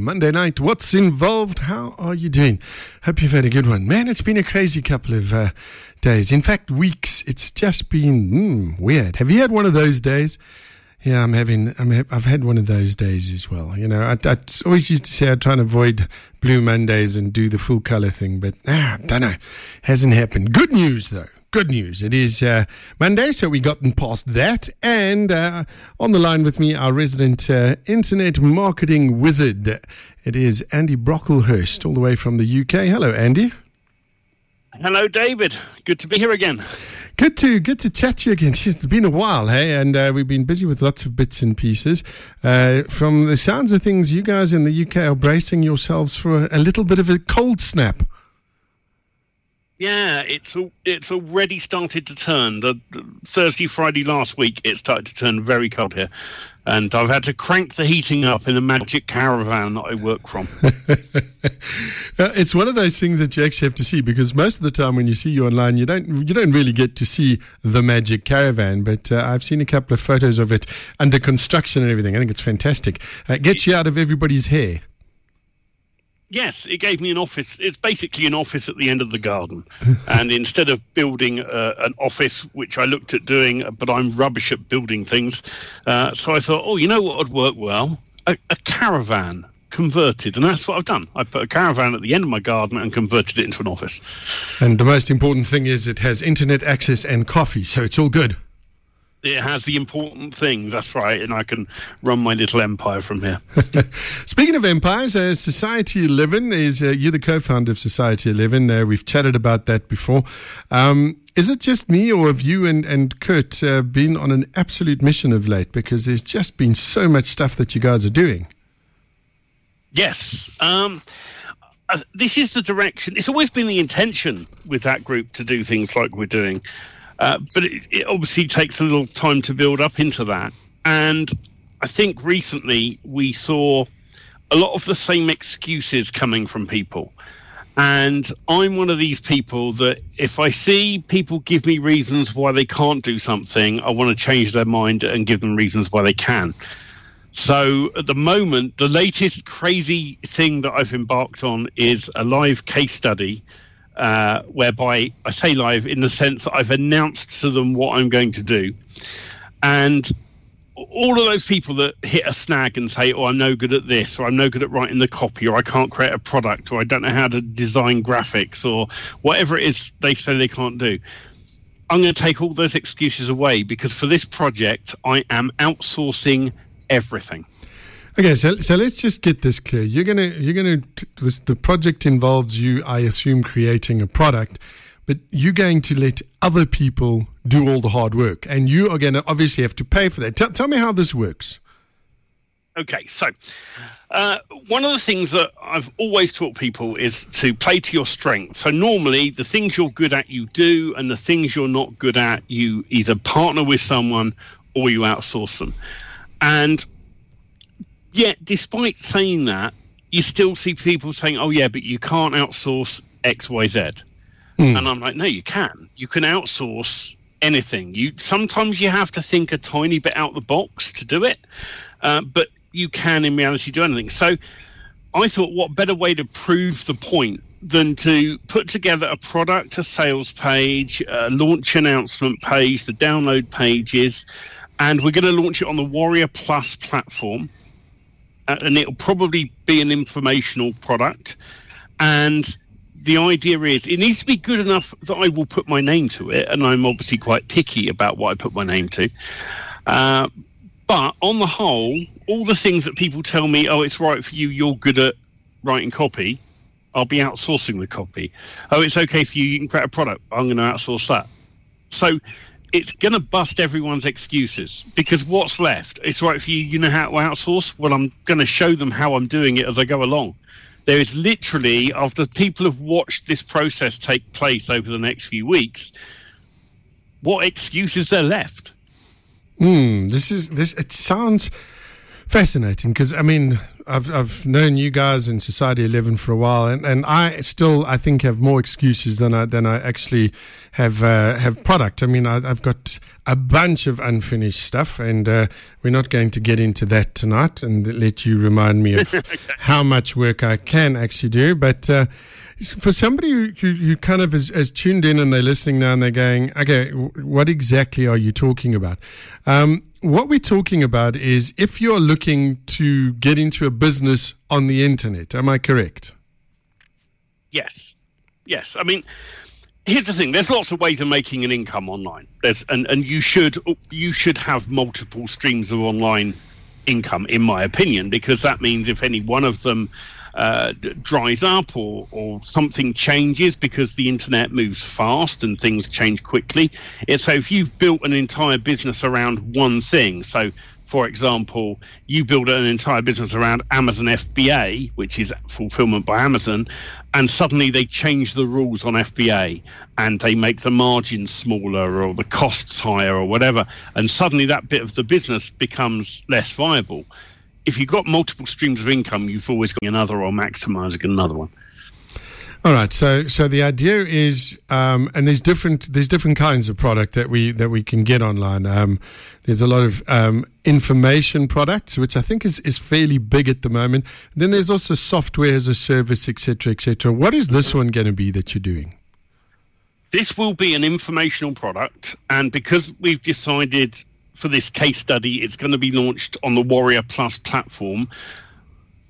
Monday night. What's involved? How are you doing? Hope you've had a good one. Man, it's been a crazy couple of uh, days. In fact, weeks. It's just been mm, weird. Have you had one of those days? Yeah, I'm having. I'm. I've had one of those days as well. You know, I, I always used to say I try and avoid blue Mondays and do the full color thing, but ah, don't know. Hasn't happened. Good news though good news. It is uh, Monday, so we've gotten past that. And uh, on the line with me, our resident uh, internet marketing wizard. It is Andy Brocklehurst, all the way from the UK. Hello, Andy. Hello, David. Good to be here again. Good to good to chat to you again. It's been a while, hey, and uh, we've been busy with lots of bits and pieces. Uh, from the sounds of things, you guys in the UK are bracing yourselves for a, a little bit of a cold snap. Yeah, it's it's already started to turn. The, the, Thursday, Friday last week, it started to turn very cold here, and I've had to crank the heating up in the magic caravan that I work from. Uh, it's one of those things that you actually have to see because most of the time when you see you online, you don't you don't really get to see the magic caravan. But uh, I've seen a couple of photos of it under construction and everything. I think it's fantastic. Uh, it gets you out of everybody's hair. Yes, it gave me an office. It's basically an office at the end of the garden. and instead of building uh, an office, which I looked at doing, but I'm rubbish at building things, uh, so I thought, oh, you know what would work well? A, a, caravan converted. And that's what I've done. I put a caravan at the end of my garden and converted it into an office. And the most important thing is it has internet access and coffee, so it's all good it has the important things. That's right, and I can run my little empire from here. Speaking of empires, uh, Society Eleven is uh, you're the co-founder of Society Eleven. Uh, we've chatted about that before. Um, is it just me, or have you and and Kurt uh, been on an absolute mission of late? Because there's just been so much stuff that you guys are doing. Yes. Um, uh, this is the direction. It's always been the intention with that group to do things like we're doing. Uh, but it, it obviously takes a little time to build up into that. And I think recently we saw a lot of the same excuses coming from people. And I'm one of these people that if I see people give me reasons why they can't do something, I want to change their mind and give them reasons why they can. So at the moment, the latest crazy thing that I've embarked on is a live case study uh, whereby I say live in the sense that I've announced to them what I'm going to do. And all of those people that hit a snag and say, "Oh, I'm no good at this," or "I'm no good at writing the copy," or "I can't create a product," or "I don't know how to design graphics," or whatever it is they say they can't do, I'm going to take all those excuses away because for this project, I am outsourcing everything. Okay, so so let's just get this clear. You're gonna you're gonna this, the project involves you, I assume, creating a product, but you're going to let other people do all the hard work, and you are going to obviously have to pay for that. Tell, tell me how this works. Okay, so uh, one of the things that I've always taught people is to play to your strengths. So normally, the things you're good at, you do, and the things you're not good at, you either partner with someone or you outsource them. And yet, despite saying that, you still see people saying, "Oh yeah, but you can't outsource X, Y, Z." Mm. And I'm like, "No, you can. You can outsource anything. You sometimes you have to think a tiny bit out the box to do it, uh, but you can in reality do anything." So, I thought, what better way to prove the point than to put together a product, a sales page, a launch announcement page, the download pages, and we're going to launch it on the Warrior Plus platform and it'll probably be an informational product. And the idea is it needs to be good enough that I will put my name to it, and I'm obviously quite picky about what I put my name to. Uh, but on the whole, all the things that people tell me, oh, it's right for you, you're good at writing copy, I'll be outsourcing the copy. Oh, it's okay for you, you can create a product, I'm going to outsource that. So it's going to bust everyone's excuses because what's left? It's right for you. You know how to outsource. Well, I'm going to show them how I'm doing it as I go along. There is literally, after people have watched this process take place over the next few weeks, what excuses are left? Hmm. This is this. It sounds Fascinating, because I mean, I've I've known you guys in Society Eleven for a while, and, and I still I think have more excuses than I than I actually have uh, have product. I mean, I, have got a bunch of unfinished stuff, and uh, we're not going to get into that tonight, and let you remind me of okay. how much work I can actually do, but. Uh, for somebody who, who, who kind of is, is, tuned in and they're listening now and they're going, okay, what exactly are you talking about? Um, what we're talking about is if you're looking to get into a business on the internet, am I correct? Yes. Yes. I mean, here's the thing there's lots of ways of making an income online there's and, and you should you should have multiple streams of online income in my opinion because that means if any one of them uh, dries up or, or something changes because the internet moves fast and things change quickly. It's, so if you've built an entire business around one thing, so for example, you build an entire business around Amazon FBA, which is fulfillment by Amazon, and suddenly they change the rules on FBA and they make the margins smaller or the costs higher or whatever, and suddenly that bit of the business becomes less viable if you've got multiple streams of income, you've always got another or maximizing another one. All right, so so the idea is, um, and there's different there's different kinds of product that we that we can get online. Um, there's a lot of um, information products, which I think is, is fairly big at the moment. Then there's also software as a service, etc., etc. What is this one going to be that you're doing? This will be an informational product, and because we've decided for this case study, it's going to be launched on the Warrior Plus platform.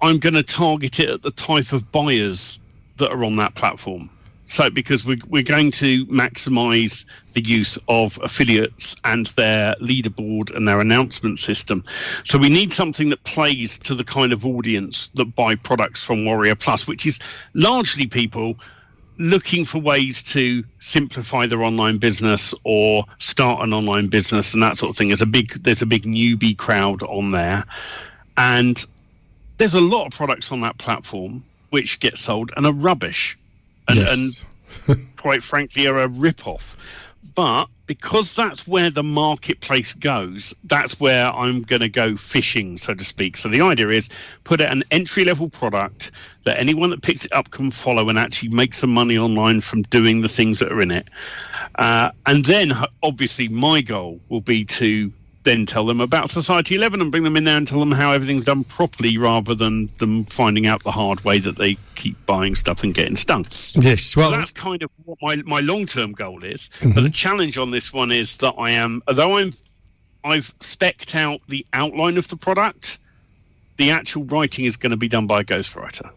I'm going to target it at the type of buyers that are on that platform. So, because we're, we're going to maximize the use of affiliates and their leaderboard and their announcement system. So, we need something that plays to the kind of audience that buy products from Warrior Plus, which is largely people looking for ways to simplify their online business or start an online business and that sort of thing. There's a big there's a big newbie crowd on there, and there's a lot of products on that platform which get sold and are rubbish, and, yes. and quite frankly are a rip off. But because that's where the marketplace goes, that's where I'm going to go fishing, so to speak. So the idea is put an entry level product that anyone that picks it up can follow and actually make some money online from doing the things that are in it. Uh, and then, obviously, my goal will be to then tell them about Society 11 and bring them in there and tell them how everything's done properly rather than them finding out the hard way that they keep buying stuff and getting stung. Yes, well, so that's kind of what my, my long term goal is. Mm-hmm. But the challenge on this one is that I am, although I'm, I've specced out the outline of the product, the actual writing is going to be done by a ghostwriter.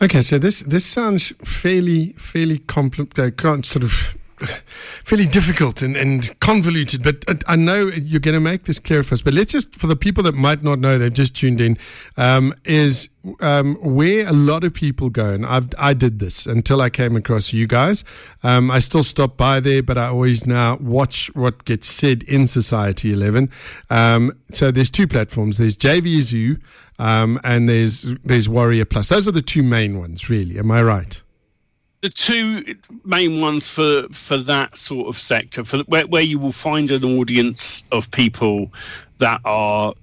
Okay, so this this sounds fairly fairly compl- uh, sort of fairly difficult and, and convoluted, but I know you're going to make this clear for us. But let's just, for the people that might not know, they've just tuned in, um, is um, where a lot of people go, and I've, I did this until I came across you guys. Um, I still stop by there, but I always now watch what gets said in Society 11. Um, so there's two platforms. There's JVZoo um, and there's there's Warrior Plus. Those are the two main ones, really. Am I right? The two main ones for for that sort of sector for where, where you will find an audience of people that are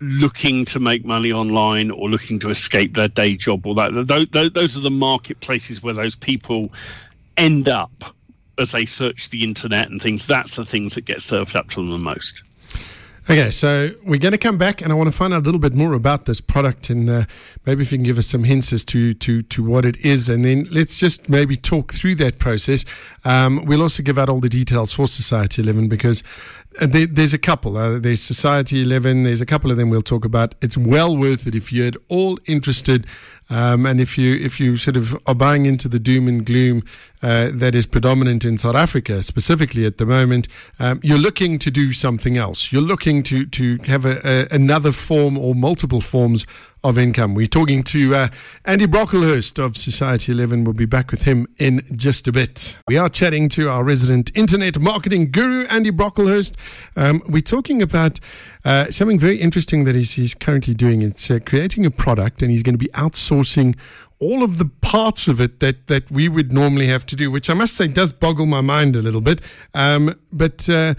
looking to make money online or looking to escape their day job or that those, those are the marketplaces where those people end up as they search the internet and things. That's the things that get served up to them the most Okay, so we're going to come back, and I want to find out a little bit more about this product, and uh, maybe if you can give us some hints as to, to to what it is, and then let's just maybe talk through that process. Um, we'll also give out all the details for Society Eleven because uh, there, there's a couple. Uh, there's Society Eleven. There's a couple of them we'll talk about. It's well worth it if you're at all interested, um, and if you if you sort of are buying into the doom and gloom uh, that is predominant in South Africa, specifically at the moment, um, you're looking to do something else. You're looking to to have a, a, another form or multiple forms of income. We're talking to uh, Andy Brocklehurst of Society 11. We'll be back with him in just a bit. We are chatting to our resident internet marketing guru, Andy Brocklehurst. Um, we're talking about uh, something very interesting that he's, he's currently doing. It's uh, creating a product, and he's going to be outsourcing all of the parts of it that, that we would normally have to do, which I must say does boggle my mind a little bit. Um, but uh,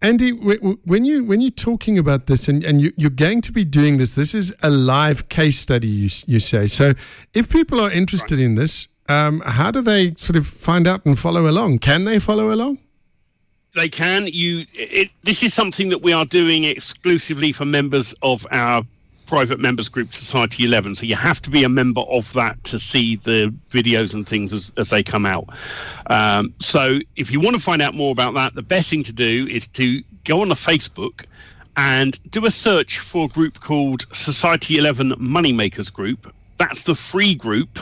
Andy, when you when you're talking about this, and, and you, you're going to be doing this, this is a live case study. You you say so. If people are interested right. in this, um, how do they sort of find out and follow along? Can they follow along? They can. You. It, this is something that we are doing exclusively for members of our private members group society 11 so you have to be a member of that to see the videos and things as, as they come out. Um, so if you want to find out more about that the best thing to do is to go on the facebook and do a search for a group called society 11 moneymakers group. That's the free group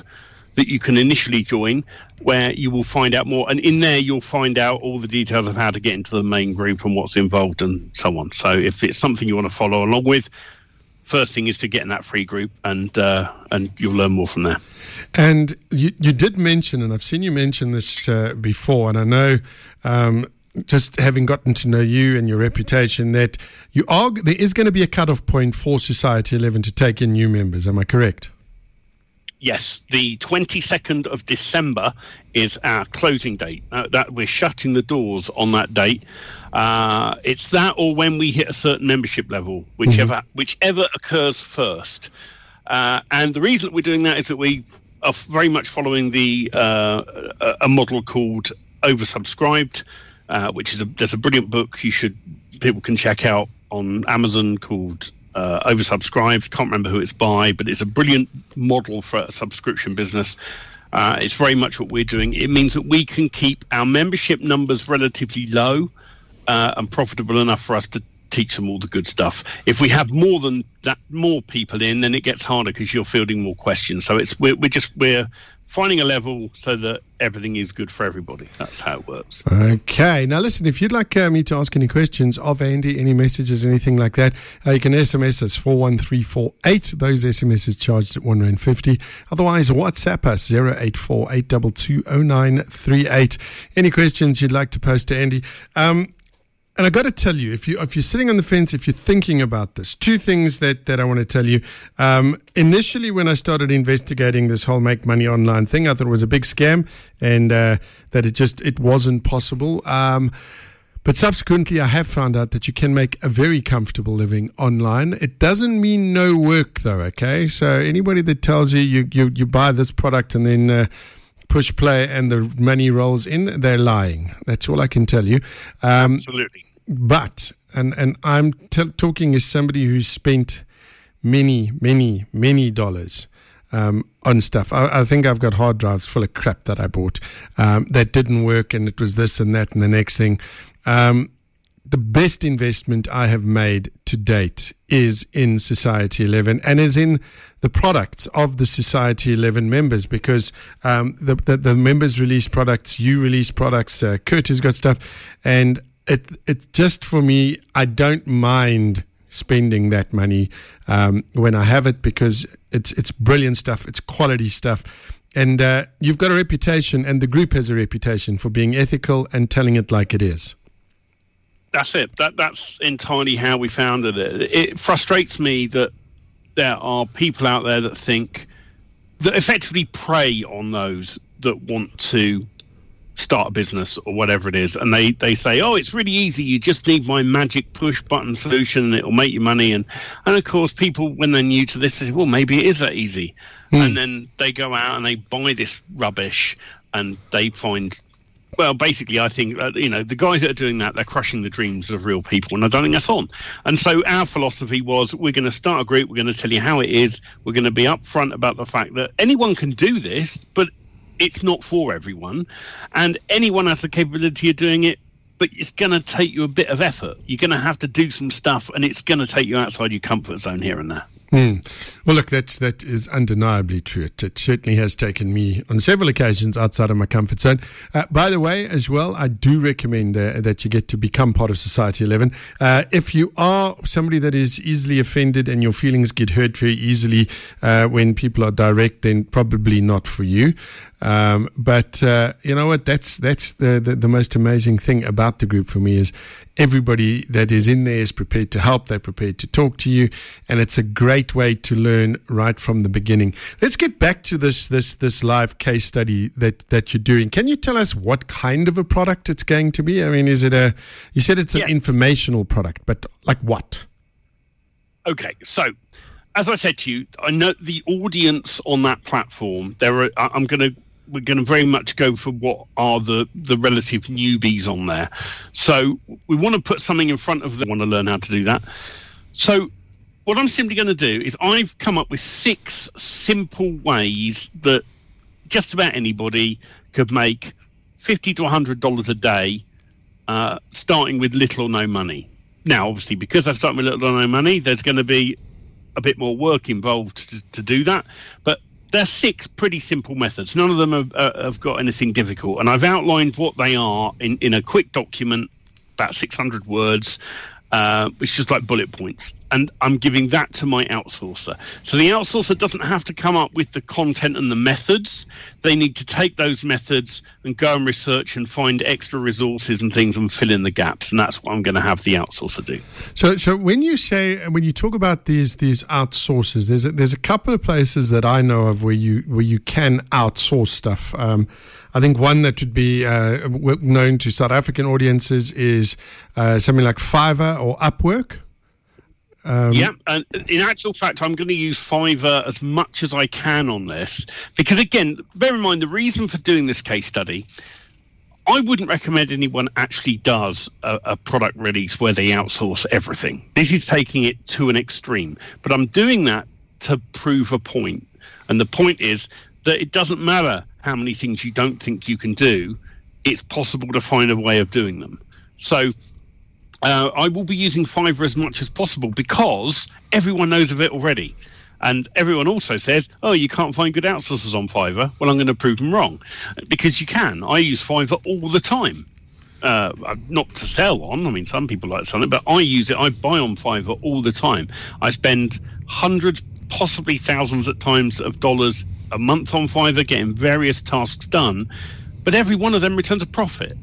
that you can initially join where you will find out more. And in there you'll find out all the details of how to get into the main group and what's involved and so on. So if it's something you want to follow along with first thing is to get in that free group, and uh, and you'll learn more from there. And you you did mention, and I've seen you mention this uh, before, and I know. Um, just having gotten to know you and your reputation, that you are there is going to be a cut-off point for Society Eleven to take in new members. Am I correct? Yes, the 22nd of December is our closing date. Uh, that we're shutting the doors on that date. Uh, it's that or when we hit a certain membership level, whichever mm-hmm. whichever occurs first. Uh, and the reason that we're doing that is that we are very much following the uh, a model called oversubscribed, uh, which is a there's a brilliant book you should people can check out on Amazon called uh, oversubscribed. Can't remember who it's by, but it's a brilliant model for a subscription business. Uh, it's very much what we're doing. It means that we can keep our membership numbers relatively low uh, and profitable enough for us to teach them all the good stuff. If we have more than that, more people in, then it gets harder because you're fielding more questions. So it's we're, we're just we're finding a level so that everything is good for everybody. That's how it works. Okay. Now, listen, if you'd like uh, me to ask any questions of Andy, any messages, anything like that, uh, you can SMS us 41348. Those SMSs charged at 1 Rand 50. Otherwise, WhatsApp us 084 Any questions you'd like to post to Andy? Um, and I got to tell you, if you if you're sitting on the fence, if you're thinking about this, two things that that I want to tell you. Um, initially, when I started investigating this whole make money online thing, I thought it was a big scam and uh, that it just it wasn't possible. Um, but subsequently, I have found out that you can make a very comfortable living online. It doesn't mean no work, though. Okay, so anybody that tells you you you, you buy this product and then uh, push play and the money rolls in, they're lying. That's all I can tell you. Um, Absolutely. But, and, and I'm t- talking as somebody who's spent many, many, many dollars um, on stuff. I, I, think I've got hard drives full of crap that I bought um, that didn't work, and it was this and that and the next thing. Um, the best investment I have made to date is in Society 11 and is in the products of the Society 11 members because um, the, the, the, members release products, you release products, uh, Kurt has got stuff. And it, it just for me, I don't mind spending that money um, when I have it because it's, it's brilliant stuff, it's quality stuff. And uh, you've got a reputation, and the group has a reputation for being ethical and telling it like it is that's it. That that's entirely how we founded it. It frustrates me that there are people out there that think that effectively prey on those that want to start a business or whatever it is and they they say oh it's really easy you just need my magic push button solution and it'll make you money and and of course people when they're new to this say well maybe it is that easy mm. and then they go out and they buy this rubbish and they find well, basically, I think uh, you know the guys that are doing that they're crushing the dreams of real people, and I don't think that's on. And so our philosophy was we're going to start a group, we're going to tell you how it is, we're going to be upfront about the fact that anyone can do this, but it's not for everyone, and anyone has the capability of doing it but it's going to take you a bit of effort. You're going to have to do some stuff, and it's going to take you outside your comfort zone here and there. Mm. Well, look, that's that is undeniably true. It, it, certainly has taken me on several occasions outside of my comfort zone. Uh, by the way, as well, I do recommend uh, that you get to become part of Society Eleven. Uh, if you are somebody that is easily offended and your feelings get hurt very easily uh, when people are direct, then probably not for you. Um, but uh, you know what? That's that's the, the, the most amazing thing about the group for me is everybody that is in there is prepared to help. They're prepared to talk to you, and it's a great way to learn right from the beginning. Let's get back to this this this live case study that that you're doing. Can you tell us what kind of a product it's going to be? I mean, is it a? You said it's an informational product, but like what? Okay, so as I said to you, I know the audience on that platform. There are. I'm going to we're going to very much go for what are the the relative newbies on there. So we want to put something in front of them. Want to learn how to do that. So what I'm simply going to do is I've come up with six simple ways that just about anybody could make fifty to hundred dollars a day, uh, starting with little or no money. Now, obviously, because I start with little or no money, there's going to be a bit more work involved to, to do that. But there's six pretty simple methods. None of them have, uh, have, got anything difficult, and I've outlined what they are in, in a quick document, about 600 words, uh, which is like bullet points. And I'm giving that to my outsourcer. So the outsourcer doesn't have to come up with the content and the methods. They need to take those methods and go and research and find extra resources and things and fill in the gaps. And that's what I'm going to have the outsourcer do. So, so when you say when you talk about these these outsources, there's a, there's a couple of places that I know of where you where you can outsource stuff. Um, I think one that would be uh, known to South African audiences is uh, something like Fiverr or Upwork. Um, yeah, and in actual fact, I'm going to use Fiverr as much as I can on this because, again, bear in mind the reason for doing this case study. I wouldn't recommend anyone actually does a, a, product release where they outsource everything. This is taking it to an extreme, but I'm doing that to prove a point. And the point is that it doesn't matter how many things you don't think you can do, it's possible to find a way of doing them. So uh, I will be using Fiverr as much as possible because everyone knows of it already. And everyone also says, oh, you can't find good outsourcers on Fiverr. Well, I'm going to prove them wrong because you can. I use Fiverr all the time. Uh, not to sell on. I mean, some people like selling, but I use it. I buy on Fiverr all the time. I spend hundreds, possibly thousands at times of dollars a month on Fiverr getting various tasks done, but every one of them returns a profit.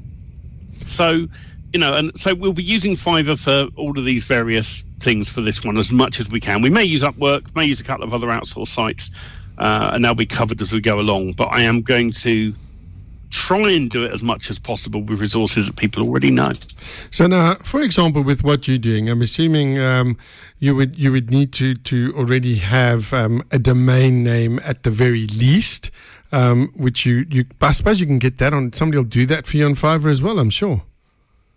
So, you know, and so we'll be using Fiverr for all of these various things for this one as much as we can. We may use Upwork, may use a couple of other outsourced sites, uh, and they'll be covered as we go along. But I am going to try and do it as much as possible with resources that people already know. So now, for example, with what you're doing, I'm assuming um, you would you would need to to already have um, a domain name at the very least, um, which you you I suppose you can get that on. Somebody will do that for you on Fiverr as well. I'm sure.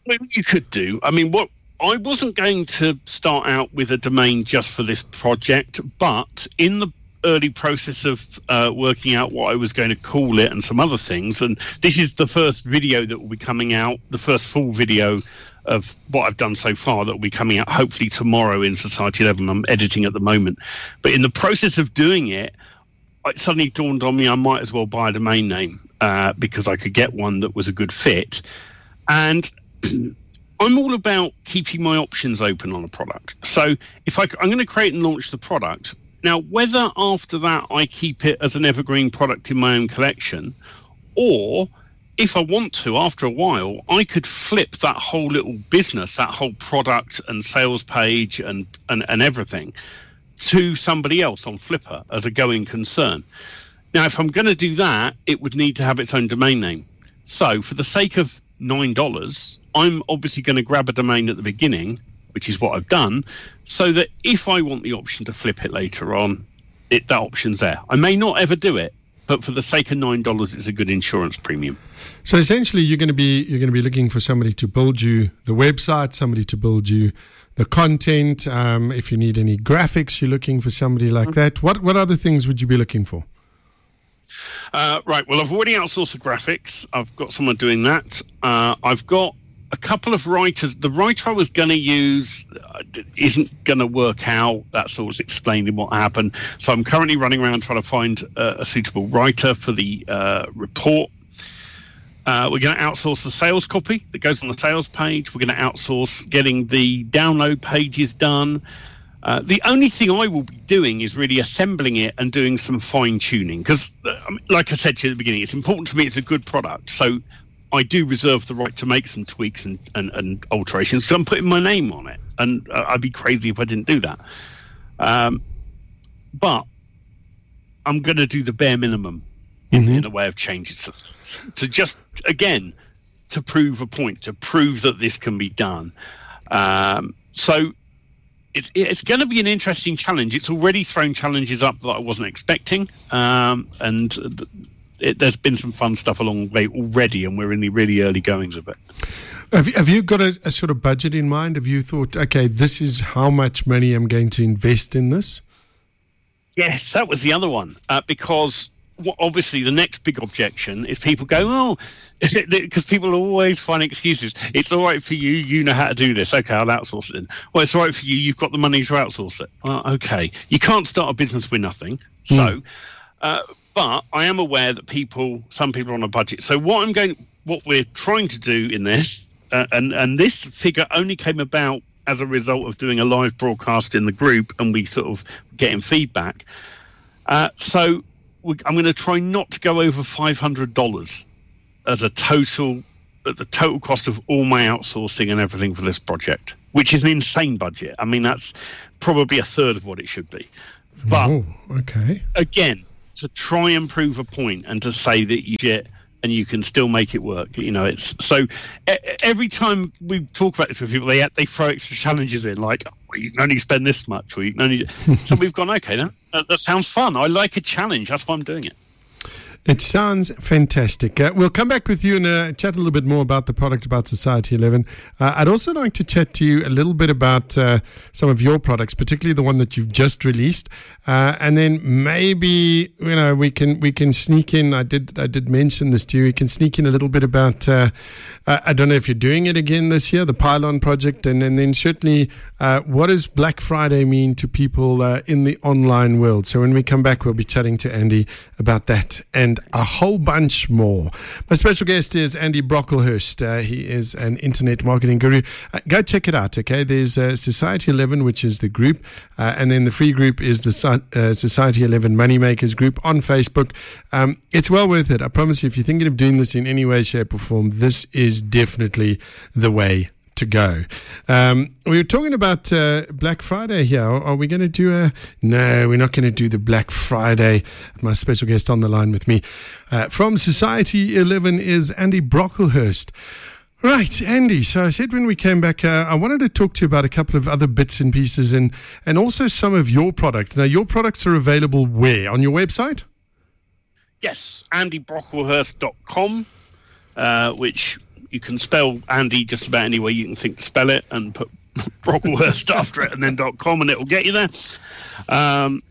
You could do. I mean, what I wasn't going to start out with a domain just for this project, but in the early process of uh, working out what I was going to call it and some other things. And this is the first video that will be coming out, the first full video of what I've done so far that will be coming out hopefully tomorrow in Society 11. I'm editing at the moment. But in the process of doing it, it suddenly dawned on me I might as well buy a domain name uh, because I could get one that was a good fit. And I'm all about keeping my options open on a product. So if I, I'm going to create and launch the product, now, whether after that I keep it as an evergreen product in my own collection, or if I want to, after a while, I could flip that whole little business, that whole product and sales page and, and, and everything to somebody else on Flippa as a going concern. Now, if I'm going to do that, it would need to have its own domain name. So, for the sake of $9, I'm obviously going to grab a domain at the beginning which is what I've done, so that if I want the option to flip it later on, it, that option's there. I may not ever do it, but for the sake of nine dollars, it's a good insurance premium. So essentially, you're going to be you're going to be looking for somebody to build you the website, somebody to build you the content. Um, if you need any graphics, you're looking for somebody like mm-hmm. that. What what other things would you be looking for? Uh, right. Well, I've already outsourced the graphics. I've got someone doing that. Uh, I've got a couple of writers. The writer I was going to use uh, isn't going to work out. That's always explaining what happened. So I'm currently running around trying to find uh, a suitable writer for the uh, report. Uh, we're going to outsource the sales copy that goes on the sales page. We're going to outsource getting the download pages done. Uh, the only thing I will be doing is really assembling it and doing some fine tuning because, uh, like I said to you at the beginning, it's important to me it's a good product. So I do reserve the right to make some tweaks and, and, and alterations. So I'm putting my name on it, and uh, I'd be crazy if I didn't do that. Um, but I'm going to do the bare minimum mm-hmm. in, a way of changes to, to just again to prove a point, to prove that this can be done. Um, so it's it's going to be an interesting challenge. It's already thrown challenges up that I wasn't expecting, um, and it, there's been some fun stuff along the way already, and we're in the really early goings of it. Have you, have you got a, a sort of budget in mind? Have you thought, okay, this is how much money I'm going to invest in this? Yes, that was the other one uh, because obviously the next big objection is people go, oh, because people always find excuses. It's all right for you. You know how to do this. Okay, I'll outsource it. Well, it's all right for you. You've got the money to outsource it. Well, okay. You can't start a business with nothing. So, mm. uh, but I am aware that people, some people are on a budget. So what I'm going, what we're trying to do in this, uh, and and this figure only came about as a result of doing a live broadcast in the group and we sort of getting feedback. Uh, so I'm going to try not to go over $500 as a total, at the total cost of all my outsourcing and everything for this project, which is an insane budget. I mean, that's probably a third of what it should be. But oh, okay. again, to try and prove a point and to say that you and you can still make it work. You know, it's so every time we talk about this with people, they they throw extra challenges in, like oh, you can only spend this much, or you can only. so we've gone okay. That, that sounds fun. I like a challenge. That's why I'm doing it. It sounds fantastic. Uh, we'll come back with you and uh, chat a little bit more about the product about Society 11. Uh, I'd also like to chat to you a little bit about uh, some of your products, particularly the one that you've just released, uh, and then maybe you know we can we can sneak in. I did I did mention this to you. We can sneak in a little bit about. Uh, I don't know if you're doing it again this year, the Pylon project, and, and then certainly what does Black Friday mean to people in the online world. So when we come back, we'll be chatting to Andy about that and and a whole bunch more. My special guest is Andy Brocklehurst. Uh, he is an internet marketing guru. Uh, go check it out, okay? There's uh, Society 11, which is the group, uh, and then the free group is the uh, Society 11 Moneymakers group on Facebook. Um, it's well worth it. I promise you, if you're thinking of doing this in any way, shape, or form, this is definitely the way to go. Um, we were talking about uh, Black Friday here. Are we going to do a? No, we're not going to do the Black Friday. My special guest on the line with me uh, from Society 11 is Andy Brocklehurst. Right, Andy. So I said when we came back, uh, I wanted to talk to you about a couple of other bits and pieces and, and also some of your products. Now, your products are available where? On your website? Yes, andybrocklehurst.com, uh, which you can spell Andy just about any way you can think to spell it and put Brocklehurst after it and then .com and it'll get you there. Um,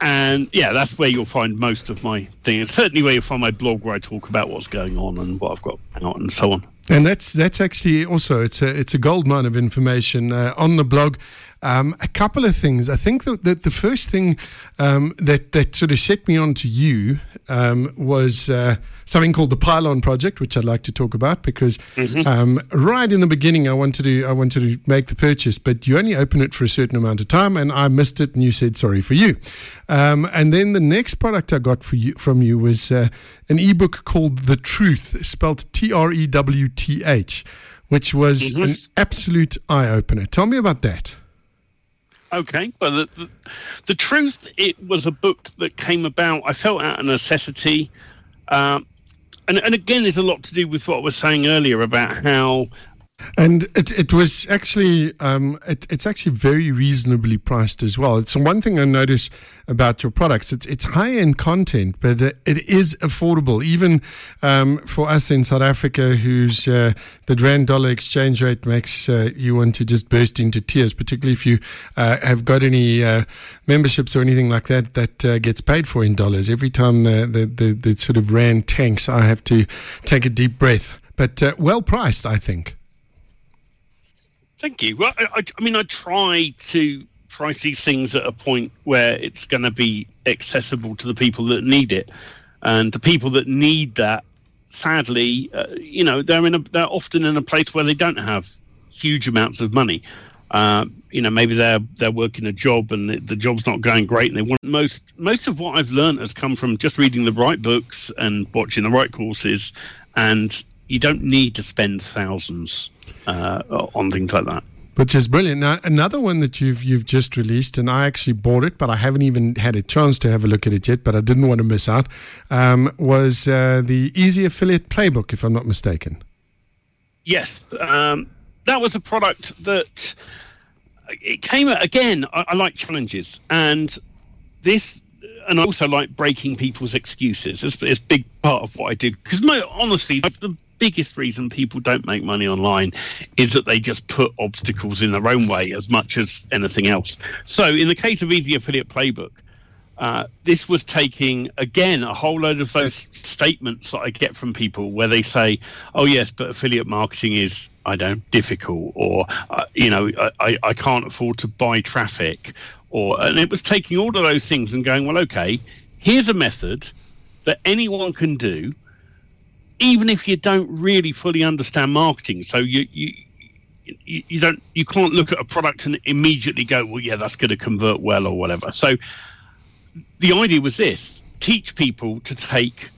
and yeah, that's where you'll find most of my things. Certainly where you'll find my blog where I talk about what's going on and what I've got and so on. And that's that's actually also it's a it's a gold mine of information uh, on the blog. Um, a couple of things. I think that, that the first thing um, that that sort of set me on to you um, was uh, something called the Pylon Project, which I'd like to talk about because mm-hmm. Um, right in the beginning I wanted to I wanted to make the purchase, but you only open it for a certain amount of time, and I missed it, and you said sorry for you. Um, and then the next product I got for you from you was uh, an ebook called The Truth, spelled T R E W T H, which was mm-hmm. an absolute eye opener. Tell me about that. Okay, well, the, the, the, truth, it was a book that came about. I felt out of necessity, um, and and again, there's a lot to do with what I was saying earlier about how and it, it was actually um, it, it's actually very reasonably priced as well. It's one thing I notice about your products. It's it's high end content, but it, is affordable even um, for us in South Africa, whose uh, the rand dollar exchange rate makes uh, you want to just burst into tears. Particularly if you uh, have got any uh, memberships or anything like that that uh, gets paid for in dollars. Every time the, the the, the sort of rand tanks, I have to take a deep breath. But uh, well priced, I think. Thank you. Well, I, I, mean, I try to price these things at a point where it's going to be accessible to the people that need it, and the people that need that, sadly, uh, you know, they're in a they're often in a place where they don't have huge amounts of money. Uh, you know, maybe they're they're working a job and the, the, job's not going great, and they want most most of what I've learned has come from just reading the right books and watching the right courses, and You don't need to spend thousands uh, on things like that. Which is brilliant. Now, another one that you've you've just released, and I actually bought it, but I haven't even had a chance to have a look at it yet. But I didn't want to miss out. Um, was uh, the Easy Affiliate Playbook, if I'm not mistaken? Yes, um, that was a product that it came again. I, I like challenges, and this and I also like breaking people's excuses. It's, it's a big part of what I did because, honestly, the biggest reason people don't make money online is that they just put obstacles in their own way as much as anything else. So, in the case of Easy Affiliate Playbook, uh, this was taking again a whole load of those statements that I get from people where they say, "Oh yes, but affiliate marketing is I don't difficult," or uh, you know, I, I can't afford to buy traffic, or and it was taking all of those things and going, "Well, okay, here's a method that anyone can do, even if you don't really fully understand marketing." So you you you, don't you can't look at a product and immediately go, "Well, yeah, that's going to convert well," or whatever. So the idea was this teach people to take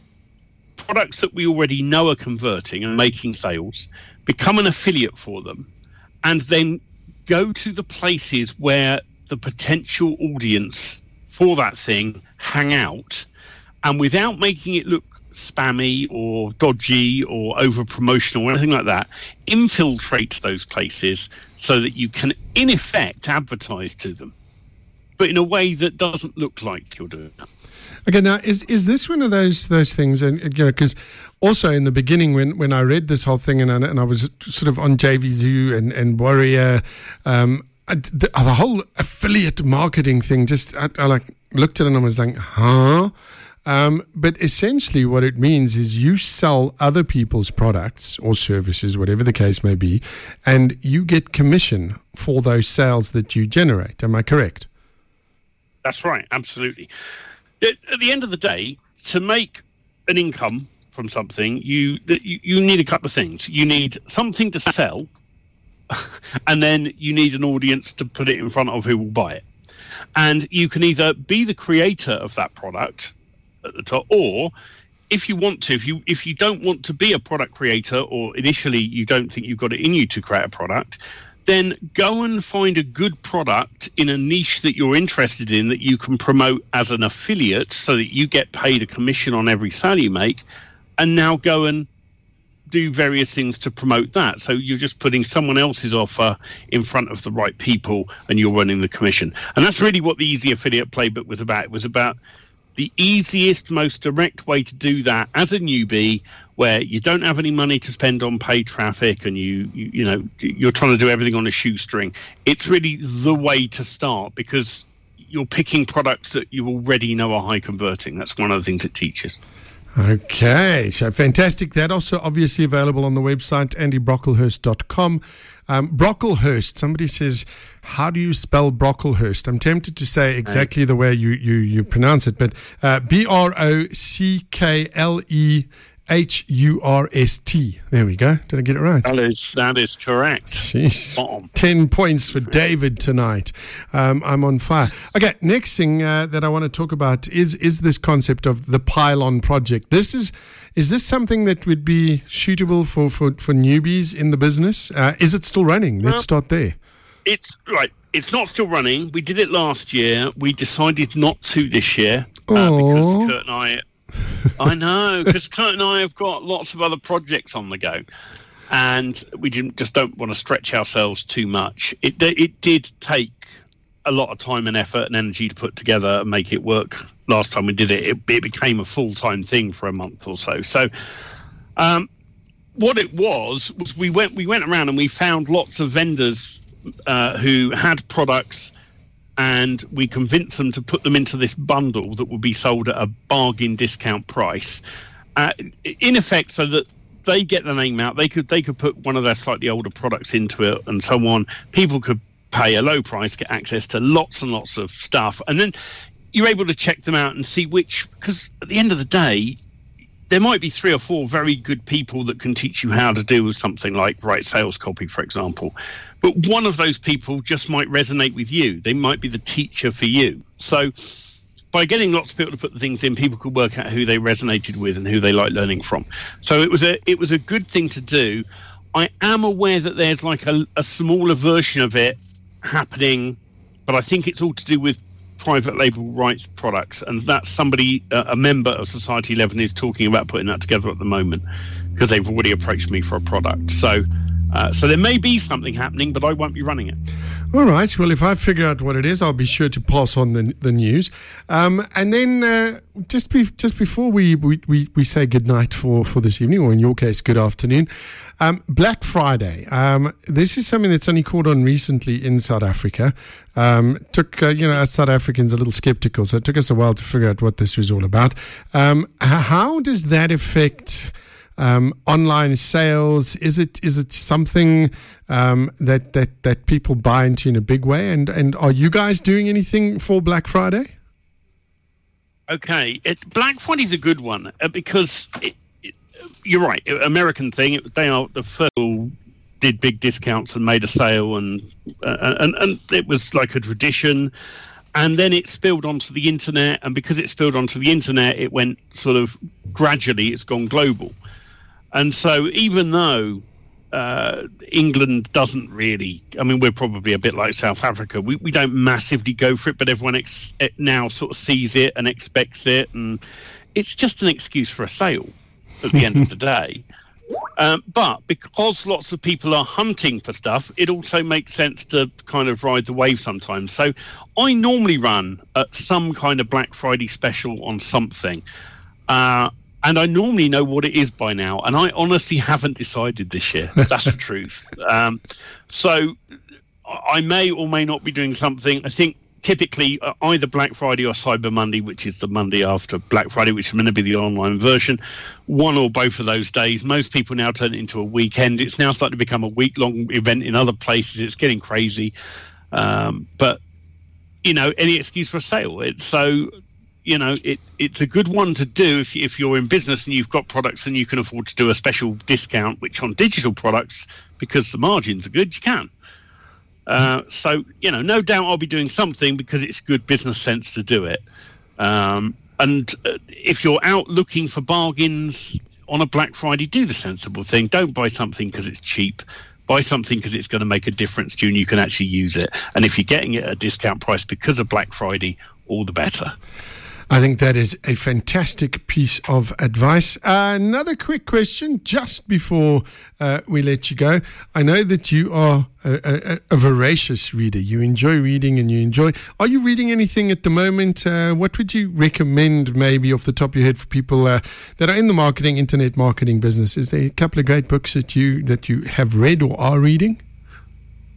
products that we already know are converting and making sales, become an affiliate for them, and then go to the places where the potential audience for that thing hang out and without making it look spammy or dodgy or over promotional or anything like that, infiltrate those places so that you can, in effect, advertise to them but in a way that doesn't look like you're doing that. Okay, now is is this one of those those things? And you know, because also in the beginning when when I read this whole thing and I, and I was sort of on JVZoo and and Warrior, um, the, the, whole affiliate marketing thing just I, I like looked at it and I was like, huh. Um, but essentially, what it means is you sell other people's products or services, whatever the case may be, and you get commission for those sales that you generate. Am I correct? That's right, absolutely. At, the end of the day, to make an income from something, you you need a couple of things. You need something to sell, and then you need an audience to put it in front of who will buy it. And you can either be the creator of that product at the top, or if you want to, if you if you don't want to be a product creator, or initially you don't think you've got it in you to create a product, then go and find a good product in a niche that you're interested in that you can promote as an affiliate so that you get paid a commission on every sale you make and now go and do various things to promote that. So you're just putting someone else's offer in front of the right people and you're running the commission. And that's really what the easy affiliate playbook was about. It was about the easiest, most direct way to do that as a newbie, where you don't have any money to spend on paid traffic and you, you, you know, you're trying to do everything on a shoestring. It's really the way to start because you're picking products that you already know are high converting. That's one of the things it teaches. Okay, so fantastic. That also obviously available on the website, andybrocklehurst.com. Um, Brocklehurst, somebody says, how do you spell Brocklehurst? I'm tempted to say exactly the way you, you, you pronounce it, but uh, B R O C K L E H U R S T. There we go. Did I get it right? That is that is correct. Jeez. Ten points for David tonight. Um, I'm on fire. Okay, next thing uh, that I want to talk about is is this concept of the pylon project. This is is this something that would be suitable for for, for newbies in the business? Uh, is it still running? Let's well, start there. It's right. It's not still running. We did it last year. We decided not to this year uh, because Kurt and I I know because Kurt and I have got lots of other projects on the go, and we just don't want to stretch ourselves too much. It it did take a lot of time and effort and energy to put together and make it work. Last time we did it, it, it became a full time thing for a month or so. So, um, what it was was we went we went around and we found lots of vendors uh, who had products and we convinced them to put them into this bundle that would be sold at a bargain discount price, uh, in effect, so that they get the name out. They could they could put one of their slightly older products into it, and so on. People could pay a low price, get access to lots and lots of stuff, and then you're able to check them out and see which. Because at the end of the day, there might be three or four very good people that can teach you how to do something like write sales copy, for example. But one of those people just might resonate with you. They might be the teacher for you. So by getting lots of people to put the things in, people could work out who they resonated with and who they like learning from. So it was a it was a good thing to do. I am aware that there's like a, a smaller version of it happening, but I think it's all to do with private label rights products, and that's somebody, uh, a member of Society 11, is talking about putting that together at the moment because they've already approached me for a product. So, uh, so there may be something happening, but I won't be running it. All right. Well, if I figure out what it is, I'll be sure to pass on the, the news. Um, and then uh, just be, just before we, we, we, say good night for, for this evening, or in your case, good afternoon, um, Black Friday. Um, this is something that's only caught on recently in South Africa. Um, took uh, you know, as South Africans, a little skeptical, so it took us a while to figure out what this was all about. Um, how does that affect? Um, online sales? Is it is it something um, that that that people buy into in a big way? And and are you guys doing anything for Black Friday? Okay, it, Black Friday is a good one uh, because it, it, you're right. American thing. they are the first did big discounts and made a sale, and uh, and and it was like a tradition and then it spilled onto the internet and because it spilled onto the internet it went sort of gradually it's gone global and so, even though uh, England doesn't really, I mean, we're probably a bit like South Africa. We, we don't massively go for it, but everyone ex- now sort of sees it and expects it. And it's just an excuse for a sale at the end of the day. Um, but because lots of people are hunting for stuff, it also makes sense to kind of ride the wave sometimes. So I normally run at some kind of Black Friday special on something. Uh, and I normally know what it is by now, and I honestly haven't decided this year. That's the truth. Um, so I may or may not be doing something. I think typically uh, either Black Friday or Cyber Monday, which is the Monday after Black Friday, which is going to be the online version. One or both of those days. Most people now turn it into a weekend. It's now starting to become a week long event in other places. It's getting crazy. Um, but you know, any excuse for a sale. It's so you know, it, it's a good one to do if, if you're in business and you've got products and you can afford to do a special discount, which on digital products, because the margins are good, you can. Uh, so, you know, no doubt I'll be doing something because it's good business sense to do it. Um, and uh, if you're out looking for bargains on a Black Friday, do the sensible thing. Don't buy something because it's cheap. Buy something because it's going to make a difference to you and you can actually use it. And if you're getting it at a discount price because of Black Friday, all the better. I think that is a fantastic piece of advice. Uh, another quick question just before uh, we let you go. I know that you are a, a, a, voracious reader. You enjoy reading and you enjoy. Are you reading anything at the moment? Uh, what would you recommend, maybe off the top of your head, for people uh, that are in the marketing, internet marketing business? Is there a couple of great books that you that you have read or are reading?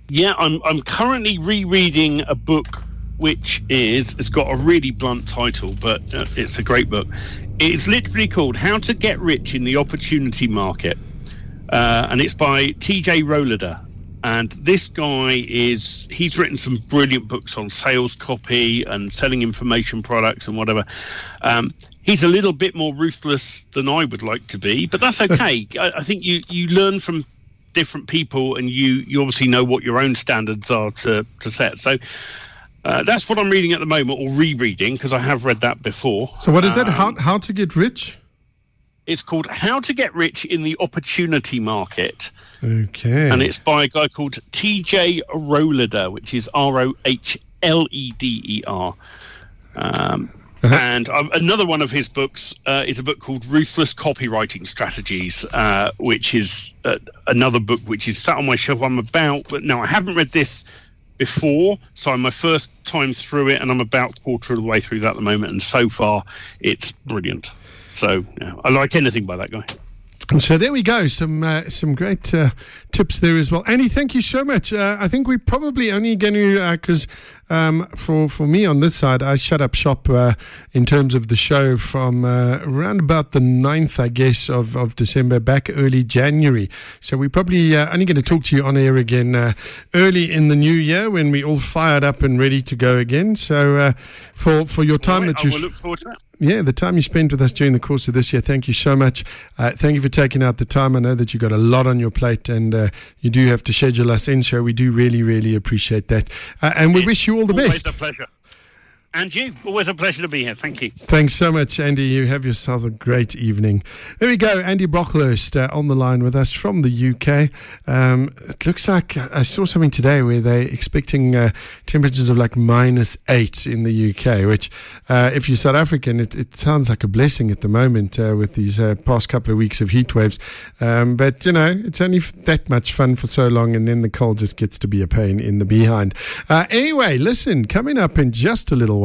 Yeah, I'm I'm currently rereading a book which is it's got a really blunt title, but uh, it's a great book. It's literally called "How to Get Rich in the Opportunity Market," uh, and it's by T.J. Rohleder. And this guy is he's written some brilliant books on sales copy and selling information products and whatever. Um, he's a little bit more ruthless than I would like to be, but that's okay. I, I think you you learn from different people and you you obviously know what your own standards are to to set. So uh, that's what I'm reading at the moment, or rereading, because I have read that before. So, what is um, that? How, how to get rich? It's called How to Get Rich in the Opportunity Market. Okay. And it's by a guy called TJ Rohleder, which is R O H L E D E R. Um, uh-huh. And um, another one of his books uh, is a book called Ruthless Copywriting Strategies, uh, which is uh, another book which is sat on my shelf. I'm about, but no, I haven't read this before, so I'm my first time through it, and I'm about quarter of the way through that at the moment. And so far, it's brilliant. So yeah, I like anything by that guy. So there we go. Some uh, some great uh, tips there as well. Andie, thank you so much. Uh, I think we're probably only going to because um, for for me on this side, I shut up shop uh, in terms of the show from uh, around about the 9th, I guess, of, of December, back early January. So we're probably uh, only going to talk to you on air again early in the new year when we all fired up and ready to go again. So for for your time right, that you look forward to that yeah, the time you spent with us during the course of this year. Thank you so much. Uh, thank you for taking out the time. I know that you've got a lot on your plate and uh, you do have to schedule us in, so we do really, really appreciate that. Uh, and we wish you all the always best. a pleasure. And you. Always a pleasure to be here. Thank you. Thanks so much, Andie. You have yourself a great evening. There we go. Andie Brocklehurst uh, on the line with us from the UK. Um, it looks like I saw something today where they're expecting uh, temperatures of like minus eight in the UK, which, uh, if you're South African, it, it, sounds like a blessing at the moment uh, with these uh, past couple of weeks of heat waves. Um, but, you know, it's only that much fun for so long, and then the cold just gets to be a pain in the behind. Uh, anyway, listen, coming up in just a little while.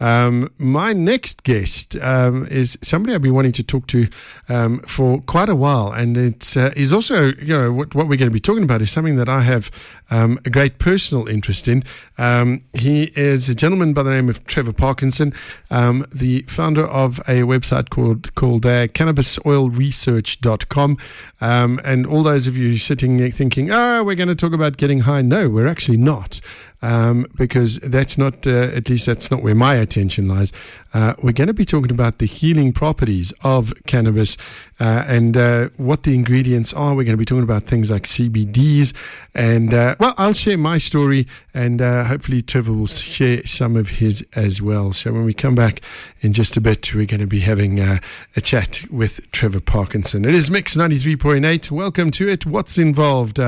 Um, my next guest um, is somebody I've been wanting to talk to um, for quite a while, and it uh, is also, you know, what, what, we're going to be talking about is something that I have um, a great personal interest in. Um, he is a gentleman by the name of Trevor Parkinson, um, the founder of a website called called uh, CannabisOilResearch.com. and all those of you sitting thinking, "Oh, we're going to talk about getting high," no, we're actually not um, because that's not, uh, at least that's not where my attention lies. Uh, we're going to be talking about the healing properties of cannabis uh, and uh, what the ingredients are. We're going to be talking about things like CBDs. And, uh, well, I'll share my story and uh, hopefully Trevor will share some of his as well. So when we come back in just a bit, we're going to be having a chat with Trevor Parkinson. It is Mix 93.8. Welcome to it. What's involved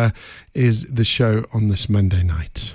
is the show on this Monday night.